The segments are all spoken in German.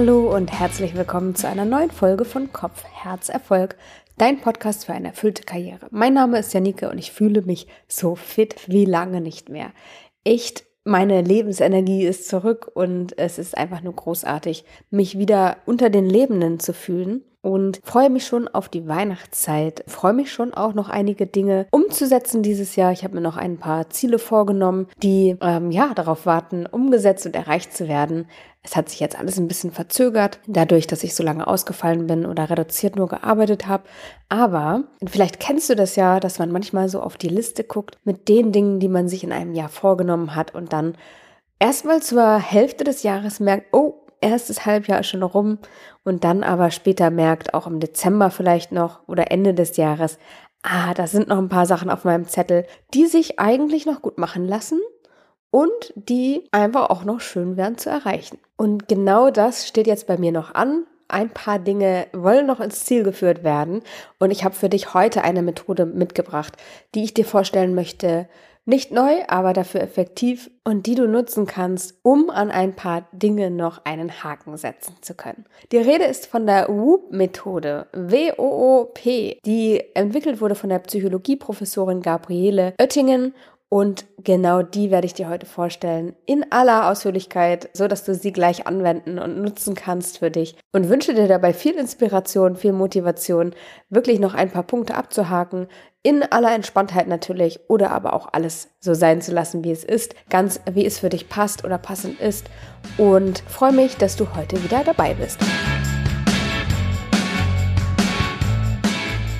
Hallo und herzlich willkommen zu einer neuen Folge von Kopf, Herz, Erfolg, dein Podcast für eine erfüllte Karriere. Mein Name ist Janike und ich fühle mich so fit wie lange nicht mehr. Echt, meine Lebensenergie ist zurück und es ist einfach nur großartig, mich wieder unter den Lebenden zu fühlen und freue mich schon auf die Weihnachtszeit. Freue mich schon auch noch einige Dinge umzusetzen dieses Jahr. Ich habe mir noch ein paar Ziele vorgenommen, die ähm, ja darauf warten, umgesetzt und erreicht zu werden. Es hat sich jetzt alles ein bisschen verzögert, dadurch, dass ich so lange ausgefallen bin oder reduziert nur gearbeitet habe. Aber vielleicht kennst du das ja, dass man manchmal so auf die Liste guckt mit den Dingen, die man sich in einem Jahr vorgenommen hat und dann erstmal zur Hälfte des Jahres merkt, oh, erstes Halbjahr ist schon rum und dann aber später merkt, auch im Dezember vielleicht noch oder Ende des Jahres, ah, da sind noch ein paar Sachen auf meinem Zettel, die sich eigentlich noch gut machen lassen und die einfach auch noch schön wären zu erreichen. Und genau das steht jetzt bei mir noch an. Ein paar Dinge wollen noch ins Ziel geführt werden und ich habe für dich heute eine Methode mitgebracht, die ich dir vorstellen möchte. Nicht neu, aber dafür effektiv und die du nutzen kannst, um an ein paar Dinge noch einen Haken setzen zu können. Die Rede ist von der WOOP-Methode, W-O-O-P, die entwickelt wurde von der Psychologieprofessorin Gabriele Oettingen und genau die werde ich dir heute vorstellen in aller Ausführlichkeit, so dass du sie gleich anwenden und nutzen kannst für dich. Und wünsche dir dabei viel Inspiration, viel Motivation, wirklich noch ein paar Punkte abzuhaken, in aller Entspanntheit natürlich oder aber auch alles so sein zu lassen, wie es ist, ganz wie es für dich passt oder passend ist. Und freue mich, dass du heute wieder dabei bist.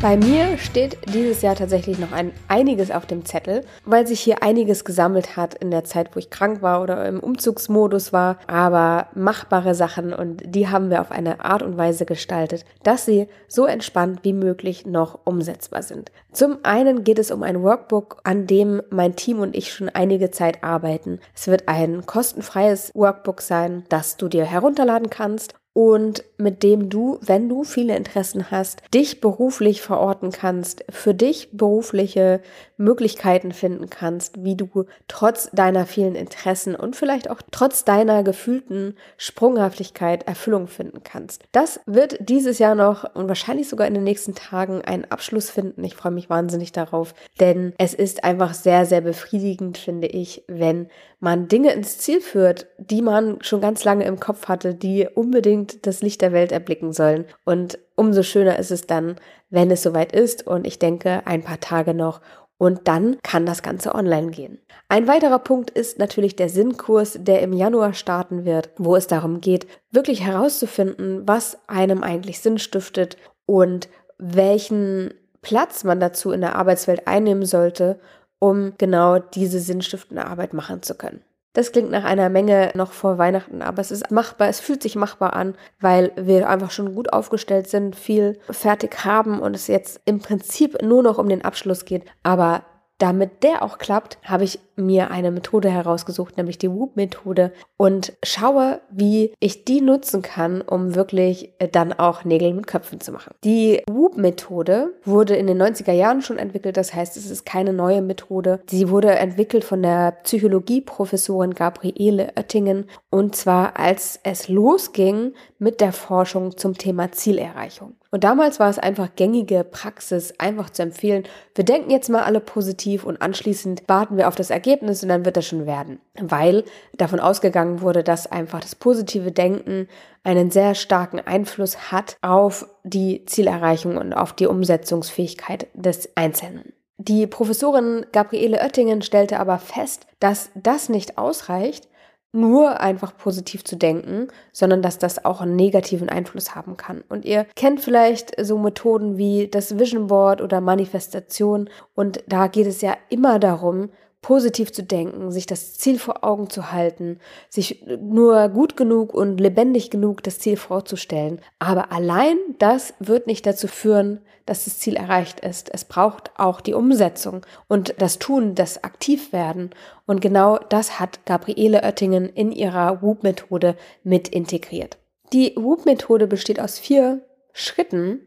Bei mir steht dieses Jahr tatsächlich noch ein, einiges auf dem Zettel, weil sich hier einiges gesammelt hat in der Zeit, wo ich krank war oder im Umzugsmodus war. Aber machbare Sachen und die haben wir auf eine Art und Weise gestaltet, dass sie so entspannt wie möglich noch umsetzbar sind. Zum einen geht es um ein Workbook, an dem mein Team und ich schon einige Zeit arbeiten. Es wird ein kostenfreies Workbook sein, das du dir herunterladen kannst und mit dem du, wenn du viele Interessen hast, dich beruflich verorten kannst, für dich berufliche Möglichkeiten finden kannst, wie du trotz deiner vielen Interessen und vielleicht auch trotz deiner gefühlten Sprunghaftigkeit Erfüllung finden kannst. Das wird dieses Jahr noch und wahrscheinlich sogar in den nächsten Tagen einen Abschluss finden. Ich freue mich wahnsinnig darauf, denn es ist einfach sehr, sehr befriedigend, finde ich, wenn man Dinge ins Ziel führt, die man schon ganz lange im Kopf hatte, die unbedingt das Licht der Welt erblicken sollen. Und umso schöner ist es dann, wenn es soweit ist und ich denke ein paar Tage noch und dann kann das Ganze online gehen. Ein weiterer Punkt ist natürlich der Sinnkurs, der im Januar starten wird, wo es darum geht, wirklich herauszufinden, was einem eigentlich Sinn stiftet und welchen Platz man dazu in der Arbeitswelt einnehmen sollte, um genau diese sinnstiftende Arbeit machen zu können. Das klingt nach einer Menge noch vor Weihnachten, aber es ist machbar, es fühlt sich machbar an, weil wir einfach schon gut aufgestellt sind, viel fertig haben und es jetzt im Prinzip nur noch um den Abschluss geht. Aber damit der auch klappt, habe ich mir eine Methode herausgesucht, nämlich die Whoop-Methode und schaue, wie ich die nutzen kann, um wirklich äh, dann auch Nägel mit Köpfen zu machen. Die Whoop-Methode wurde in den 90er Jahren schon entwickelt, das heißt, es ist keine neue Methode. Sie wurde entwickelt von der Psychologieprofessorin Gabriele Oettingen und zwar als es losging mit der Forschung zum Thema Zielerreichung. Und damals war es einfach gängige Praxis, einfach zu empfehlen, wir denken jetzt mal alle positiv und anschließend warten wir auf das Ergebnis und dann wird das schon werden. Weil davon ausgegangen wurde, dass einfach das positive Denken einen sehr starken Einfluss hat auf die Zielerreichung und auf die Umsetzungsfähigkeit des Einzelnen. Die Professorin Gabriele Oettingen stellte aber fest, dass das nicht ausreicht, nur einfach positiv zu denken, sondern dass das auch einen negativen Einfluss haben kann. Und ihr kennt vielleicht so Methoden wie das Vision Board oder Manifestation und da geht es ja immer darum, positiv zu denken, sich das Ziel vor Augen zu halten, sich nur gut genug und lebendig genug das Ziel vorzustellen. Aber allein das wird nicht dazu führen, dass das Ziel erreicht ist. Es braucht auch die Umsetzung und das Tun, das Aktivwerden. Und genau das hat Gabriele Oettingen in ihrer WOOP-Methode mit integriert. Die WOOP-Methode besteht aus vier Schritten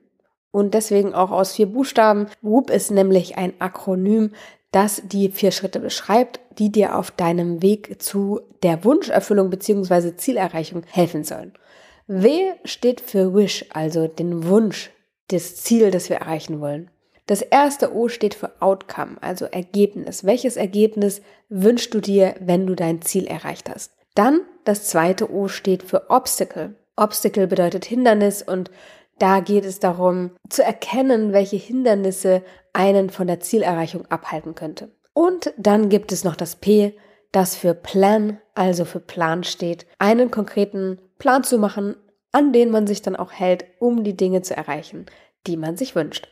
und deswegen auch aus vier Buchstaben. WOOP ist nämlich ein Akronym, das die vier Schritte beschreibt, die dir auf deinem Weg zu der Wunscherfüllung bzw. Zielerreichung helfen sollen. W steht für Wish, also den Wunsch, das Ziel, das wir erreichen wollen. Das erste O steht für Outcome, also Ergebnis. Welches Ergebnis wünschst du dir, wenn du dein Ziel erreicht hast? Dann das zweite O steht für Obstacle. Obstacle bedeutet Hindernis und da geht es darum zu erkennen, welche Hindernisse einen von der Zielerreichung abhalten könnte. Und dann gibt es noch das P, das für Plan, also für Plan steht, einen konkreten Plan zu machen, an den man sich dann auch hält, um die Dinge zu erreichen, die man sich wünscht.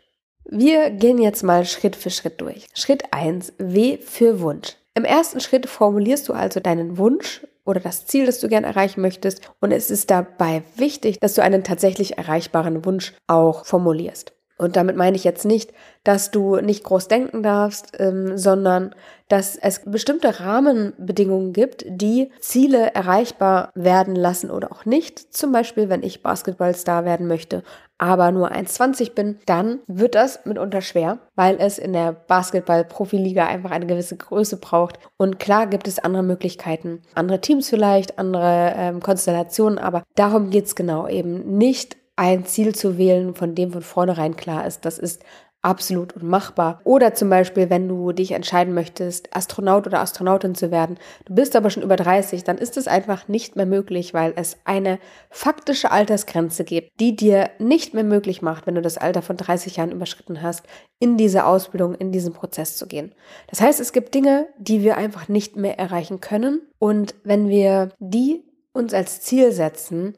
Wir gehen jetzt mal Schritt für Schritt durch. Schritt 1, W für Wunsch. Im ersten Schritt formulierst du also deinen Wunsch oder das Ziel, das du gern erreichen möchtest. Und es ist dabei wichtig, dass du einen tatsächlich erreichbaren Wunsch auch formulierst. Und damit meine ich jetzt nicht, dass du nicht groß denken darfst, ähm, sondern dass es bestimmte Rahmenbedingungen gibt, die Ziele erreichbar werden lassen oder auch nicht. Zum Beispiel, wenn ich Basketballstar werden möchte, aber nur 1,20 bin, dann wird das mitunter schwer, weil es in der Basketball-Profiliga einfach eine gewisse Größe braucht. Und klar gibt es andere Möglichkeiten, andere Teams vielleicht, andere ähm, Konstellationen, aber darum geht's genau eben nicht ein Ziel zu wählen, von dem von vornherein klar ist, das ist absolut unmachbar. Oder zum Beispiel, wenn du dich entscheiden möchtest, Astronaut oder Astronautin zu werden, du bist aber schon über 30, dann ist es einfach nicht mehr möglich, weil es eine faktische Altersgrenze gibt, die dir nicht mehr möglich macht, wenn du das Alter von 30 Jahren überschritten hast, in diese Ausbildung, in diesen Prozess zu gehen. Das heißt, es gibt Dinge, die wir einfach nicht mehr erreichen können. Und wenn wir die uns als Ziel setzen,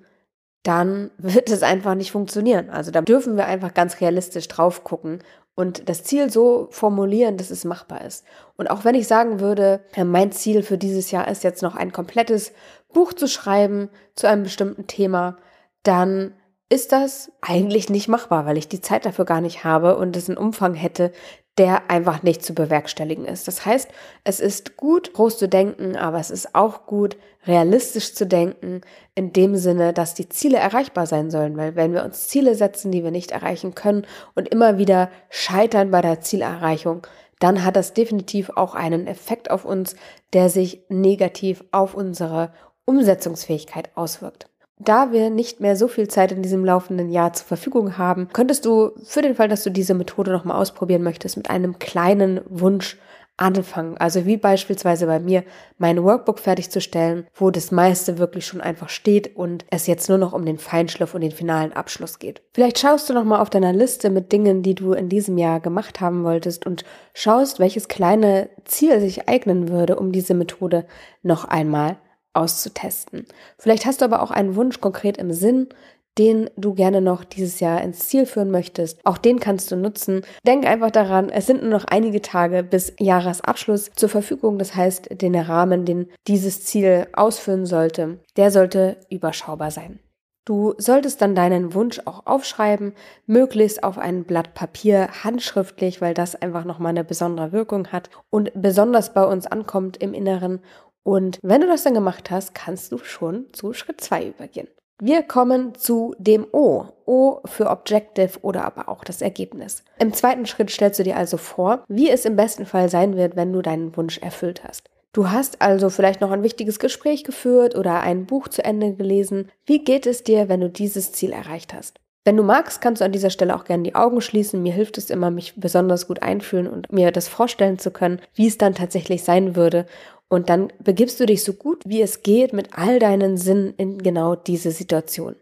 dann wird es einfach nicht funktionieren. Also da dürfen wir einfach ganz realistisch drauf gucken und das Ziel so formulieren, dass es machbar ist. Und auch wenn ich sagen würde, mein Ziel für dieses Jahr ist jetzt noch ein komplettes Buch zu schreiben zu einem bestimmten Thema, dann ist das eigentlich nicht machbar, weil ich die Zeit dafür gar nicht habe und es einen Umfang hätte, der einfach nicht zu bewerkstelligen ist. Das heißt, es ist gut, groß zu denken, aber es ist auch gut, realistisch zu denken, in dem Sinne, dass die Ziele erreichbar sein sollen. Weil wenn wir uns Ziele setzen, die wir nicht erreichen können und immer wieder scheitern bei der Zielerreichung, dann hat das definitiv auch einen Effekt auf uns, der sich negativ auf unsere Umsetzungsfähigkeit auswirkt. Da wir nicht mehr so viel Zeit in diesem laufenden Jahr zur Verfügung haben, könntest du für den Fall, dass du diese Methode nochmal ausprobieren möchtest, mit einem kleinen Wunsch anfangen. Also wie beispielsweise bei mir, mein Workbook fertigzustellen, wo das meiste wirklich schon einfach steht und es jetzt nur noch um den Feinschliff und den finalen Abschluss geht. Vielleicht schaust du nochmal auf deiner Liste mit Dingen, die du in diesem Jahr gemacht haben wolltest und schaust, welches kleine Ziel sich eignen würde, um diese Methode noch einmal auszutesten. Vielleicht hast du aber auch einen Wunsch konkret im Sinn, den du gerne noch dieses Jahr ins Ziel führen möchtest. Auch den kannst du nutzen. Denk einfach daran, es sind nur noch einige Tage bis Jahresabschluss zur Verfügung. Das heißt, den Rahmen, den dieses Ziel ausführen sollte, der sollte überschaubar sein. Du solltest dann deinen Wunsch auch aufschreiben, möglichst auf ein Blatt Papier, handschriftlich, weil das einfach nochmal eine besondere Wirkung hat und besonders bei uns ankommt im Inneren und wenn du das dann gemacht hast, kannst du schon zu Schritt 2 übergehen. Wir kommen zu dem O. O für Objective oder aber auch das Ergebnis. Im zweiten Schritt stellst du dir also vor, wie es im besten Fall sein wird, wenn du deinen Wunsch erfüllt hast. Du hast also vielleicht noch ein wichtiges Gespräch geführt oder ein Buch zu Ende gelesen. Wie geht es dir, wenn du dieses Ziel erreicht hast? Wenn du magst, kannst du an dieser Stelle auch gerne die Augen schließen. Mir hilft es immer, mich besonders gut einfühlen und mir das vorstellen zu können, wie es dann tatsächlich sein würde. Und dann begibst du dich so gut wie es geht mit all deinen Sinnen in genau diese Situation.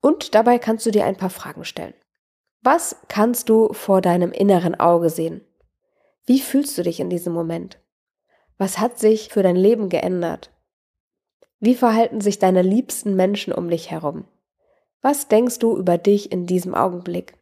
Und dabei kannst du dir ein paar Fragen stellen. Was kannst du vor deinem inneren Auge sehen? Wie fühlst du dich in diesem Moment? Was hat sich für dein Leben geändert? Wie verhalten sich deine liebsten Menschen um dich herum? Was denkst du über dich in diesem Augenblick?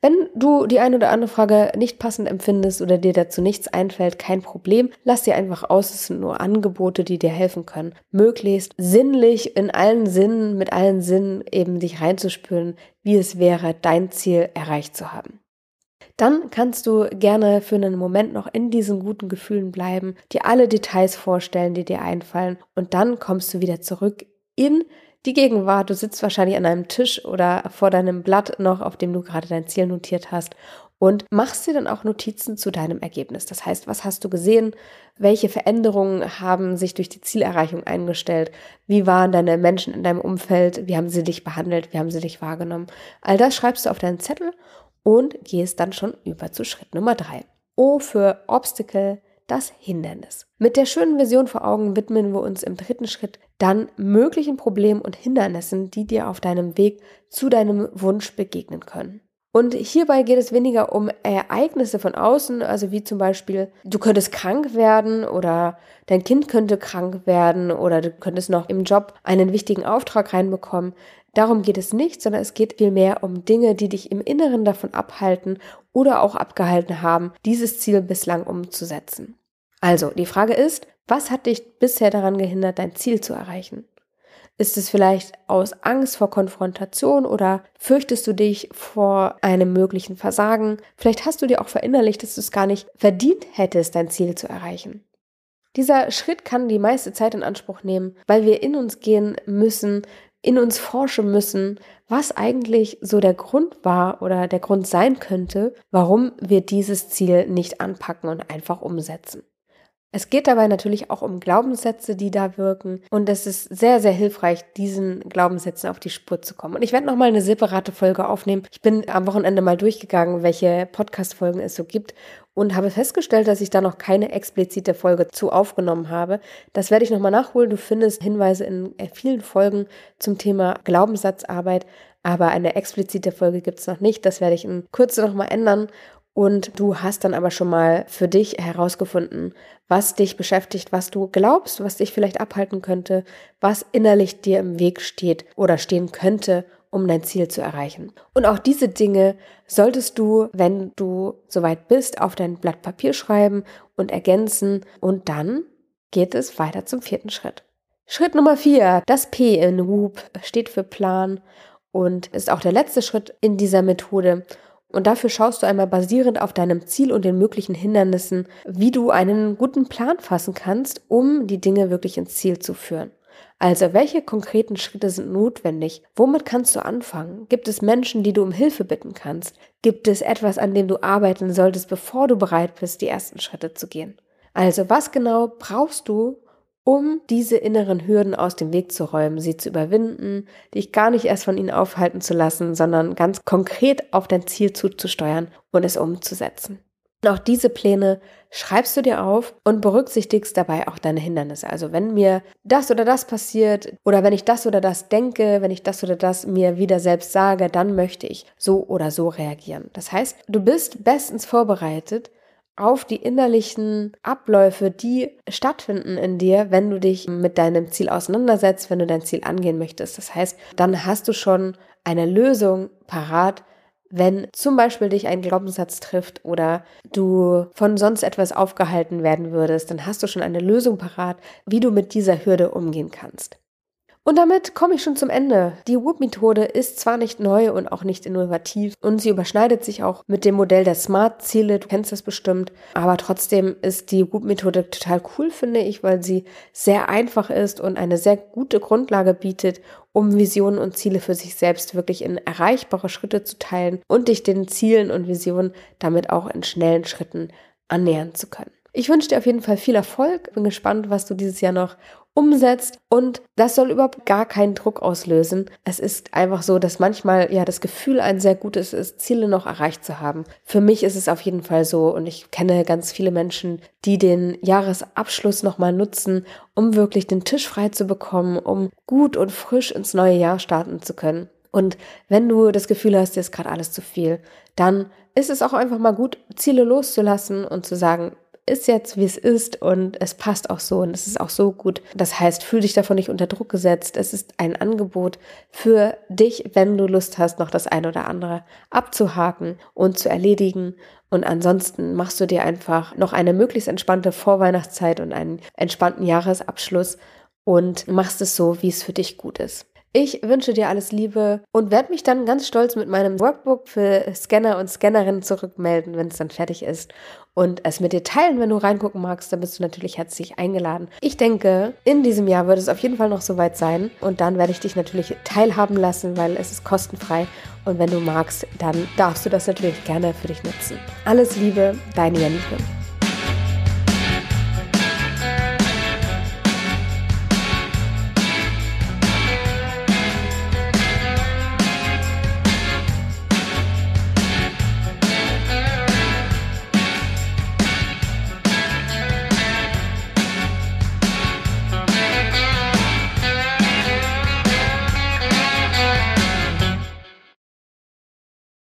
Wenn du die eine oder andere Frage nicht passend empfindest oder dir dazu nichts einfällt, kein Problem. Lass sie einfach aus. Es sind nur Angebote, die dir helfen können, möglichst sinnlich in allen Sinnen, mit allen Sinnen eben dich reinzuspüren, wie es wäre, dein Ziel erreicht zu haben. Dann kannst du gerne für einen Moment noch in diesen guten Gefühlen bleiben, dir alle Details vorstellen, die dir einfallen und dann kommst du wieder zurück in die Gegenwart. Du sitzt wahrscheinlich an einem Tisch oder vor deinem Blatt noch, auf dem du gerade dein Ziel notiert hast und machst dir dann auch Notizen zu deinem Ergebnis. Das heißt, was hast du gesehen? Welche Veränderungen haben sich durch die Zielerreichung eingestellt? Wie waren deine Menschen in deinem Umfeld? Wie haben sie dich behandelt? Wie haben sie dich wahrgenommen? All das schreibst du auf deinen Zettel und gehst dann schon über zu Schritt Nummer drei. O für Obstacle, das Hindernis. Mit der schönen Vision vor Augen widmen wir uns im dritten Schritt dann möglichen Problemen und Hindernissen, die dir auf deinem Weg zu deinem Wunsch begegnen können. Und hierbei geht es weniger um Ereignisse von außen, also wie zum Beispiel, du könntest krank werden oder dein Kind könnte krank werden oder du könntest noch im Job einen wichtigen Auftrag reinbekommen. Darum geht es nicht, sondern es geht vielmehr um Dinge, die dich im Inneren davon abhalten oder auch abgehalten haben, dieses Ziel bislang umzusetzen. Also, die Frage ist, was hat dich bisher daran gehindert, dein Ziel zu erreichen? Ist es vielleicht aus Angst vor Konfrontation oder fürchtest du dich vor einem möglichen Versagen? Vielleicht hast du dir auch verinnerlicht, dass du es gar nicht verdient hättest, dein Ziel zu erreichen. Dieser Schritt kann die meiste Zeit in Anspruch nehmen, weil wir in uns gehen müssen, in uns forschen müssen, was eigentlich so der Grund war oder der Grund sein könnte, warum wir dieses Ziel nicht anpacken und einfach umsetzen. Es geht dabei natürlich auch um Glaubenssätze, die da wirken. Und es ist sehr, sehr hilfreich, diesen Glaubenssätzen auf die Spur zu kommen. Und ich werde nochmal eine separate Folge aufnehmen. Ich bin am Wochenende mal durchgegangen, welche Podcast-Folgen es so gibt und habe festgestellt, dass ich da noch keine explizite Folge zu aufgenommen habe. Das werde ich nochmal nachholen. Du findest Hinweise in vielen Folgen zum Thema Glaubenssatzarbeit. Aber eine explizite Folge gibt es noch nicht. Das werde ich in Kürze nochmal ändern. Und du hast dann aber schon mal für dich herausgefunden, was dich beschäftigt, was du glaubst, was dich vielleicht abhalten könnte, was innerlich dir im Weg steht oder stehen könnte, um dein Ziel zu erreichen. Und auch diese Dinge solltest du, wenn du soweit bist, auf dein Blatt Papier schreiben und ergänzen. Und dann geht es weiter zum vierten Schritt. Schritt Nummer vier, das P in WOOP steht für Plan und ist auch der letzte Schritt in dieser Methode. Und dafür schaust du einmal basierend auf deinem Ziel und den möglichen Hindernissen, wie du einen guten Plan fassen kannst, um die Dinge wirklich ins Ziel zu führen. Also, welche konkreten Schritte sind notwendig? Womit kannst du anfangen? Gibt es Menschen, die du um Hilfe bitten kannst? Gibt es etwas, an dem du arbeiten solltest, bevor du bereit bist, die ersten Schritte zu gehen? Also, was genau brauchst du, um diese inneren Hürden aus dem Weg zu räumen, sie zu überwinden, dich gar nicht erst von ihnen aufhalten zu lassen, sondern ganz konkret auf dein Ziel zuzusteuern und es umzusetzen. Und auch diese Pläne schreibst du dir auf und berücksichtigst dabei auch deine Hindernisse. Also wenn mir das oder das passiert oder wenn ich das oder das denke, wenn ich das oder das mir wieder selbst sage, dann möchte ich so oder so reagieren. Das heißt, du bist bestens vorbereitet, auf die innerlichen Abläufe, die stattfinden in dir, wenn du dich mit deinem Ziel auseinandersetzt, wenn du dein Ziel angehen möchtest. Das heißt, dann hast du schon eine Lösung parat, wenn zum Beispiel dich ein Glaubenssatz trifft oder du von sonst etwas aufgehalten werden würdest, dann hast du schon eine Lösung parat, wie du mit dieser Hürde umgehen kannst. Und damit komme ich schon zum Ende. Die Whoop-Methode ist zwar nicht neu und auch nicht innovativ und sie überschneidet sich auch mit dem Modell der Smart-Ziele, du kennst das bestimmt, aber trotzdem ist die Whoop-Methode total cool, finde ich, weil sie sehr einfach ist und eine sehr gute Grundlage bietet, um Visionen und Ziele für sich selbst wirklich in erreichbare Schritte zu teilen und dich den Zielen und Visionen damit auch in schnellen Schritten annähern zu können. Ich wünsche dir auf jeden Fall viel Erfolg. Bin gespannt, was du dieses Jahr noch umsetzt und das soll überhaupt gar keinen Druck auslösen. Es ist einfach so, dass manchmal ja das Gefühl ein sehr gutes ist, Ziele noch erreicht zu haben. Für mich ist es auf jeden Fall so und ich kenne ganz viele Menschen, die den Jahresabschluss nochmal nutzen, um wirklich den Tisch frei zu bekommen, um gut und frisch ins neue Jahr starten zu können. Und wenn du das Gefühl hast, dir ist gerade alles zu viel, dann ist es auch einfach mal gut, Ziele loszulassen und zu sagen, ist jetzt, wie es ist und es passt auch so und es ist auch so gut. Das heißt, fühl dich davon nicht unter Druck gesetzt. Es ist ein Angebot für dich, wenn du Lust hast, noch das eine oder andere abzuhaken und zu erledigen. Und ansonsten machst du dir einfach noch eine möglichst entspannte Vorweihnachtszeit und einen entspannten Jahresabschluss und machst es so, wie es für dich gut ist. Ich wünsche dir alles Liebe und werde mich dann ganz stolz mit meinem Workbook für Scanner und Scannerinnen zurückmelden, wenn es dann fertig ist und es mit dir teilen, wenn du reingucken magst, dann bist du natürlich herzlich eingeladen. Ich denke, in diesem Jahr wird es auf jeden Fall noch soweit sein und dann werde ich dich natürlich teilhaben lassen, weil es ist kostenfrei und wenn du magst, dann darfst du das natürlich gerne für dich nutzen. Alles Liebe, deine Janike.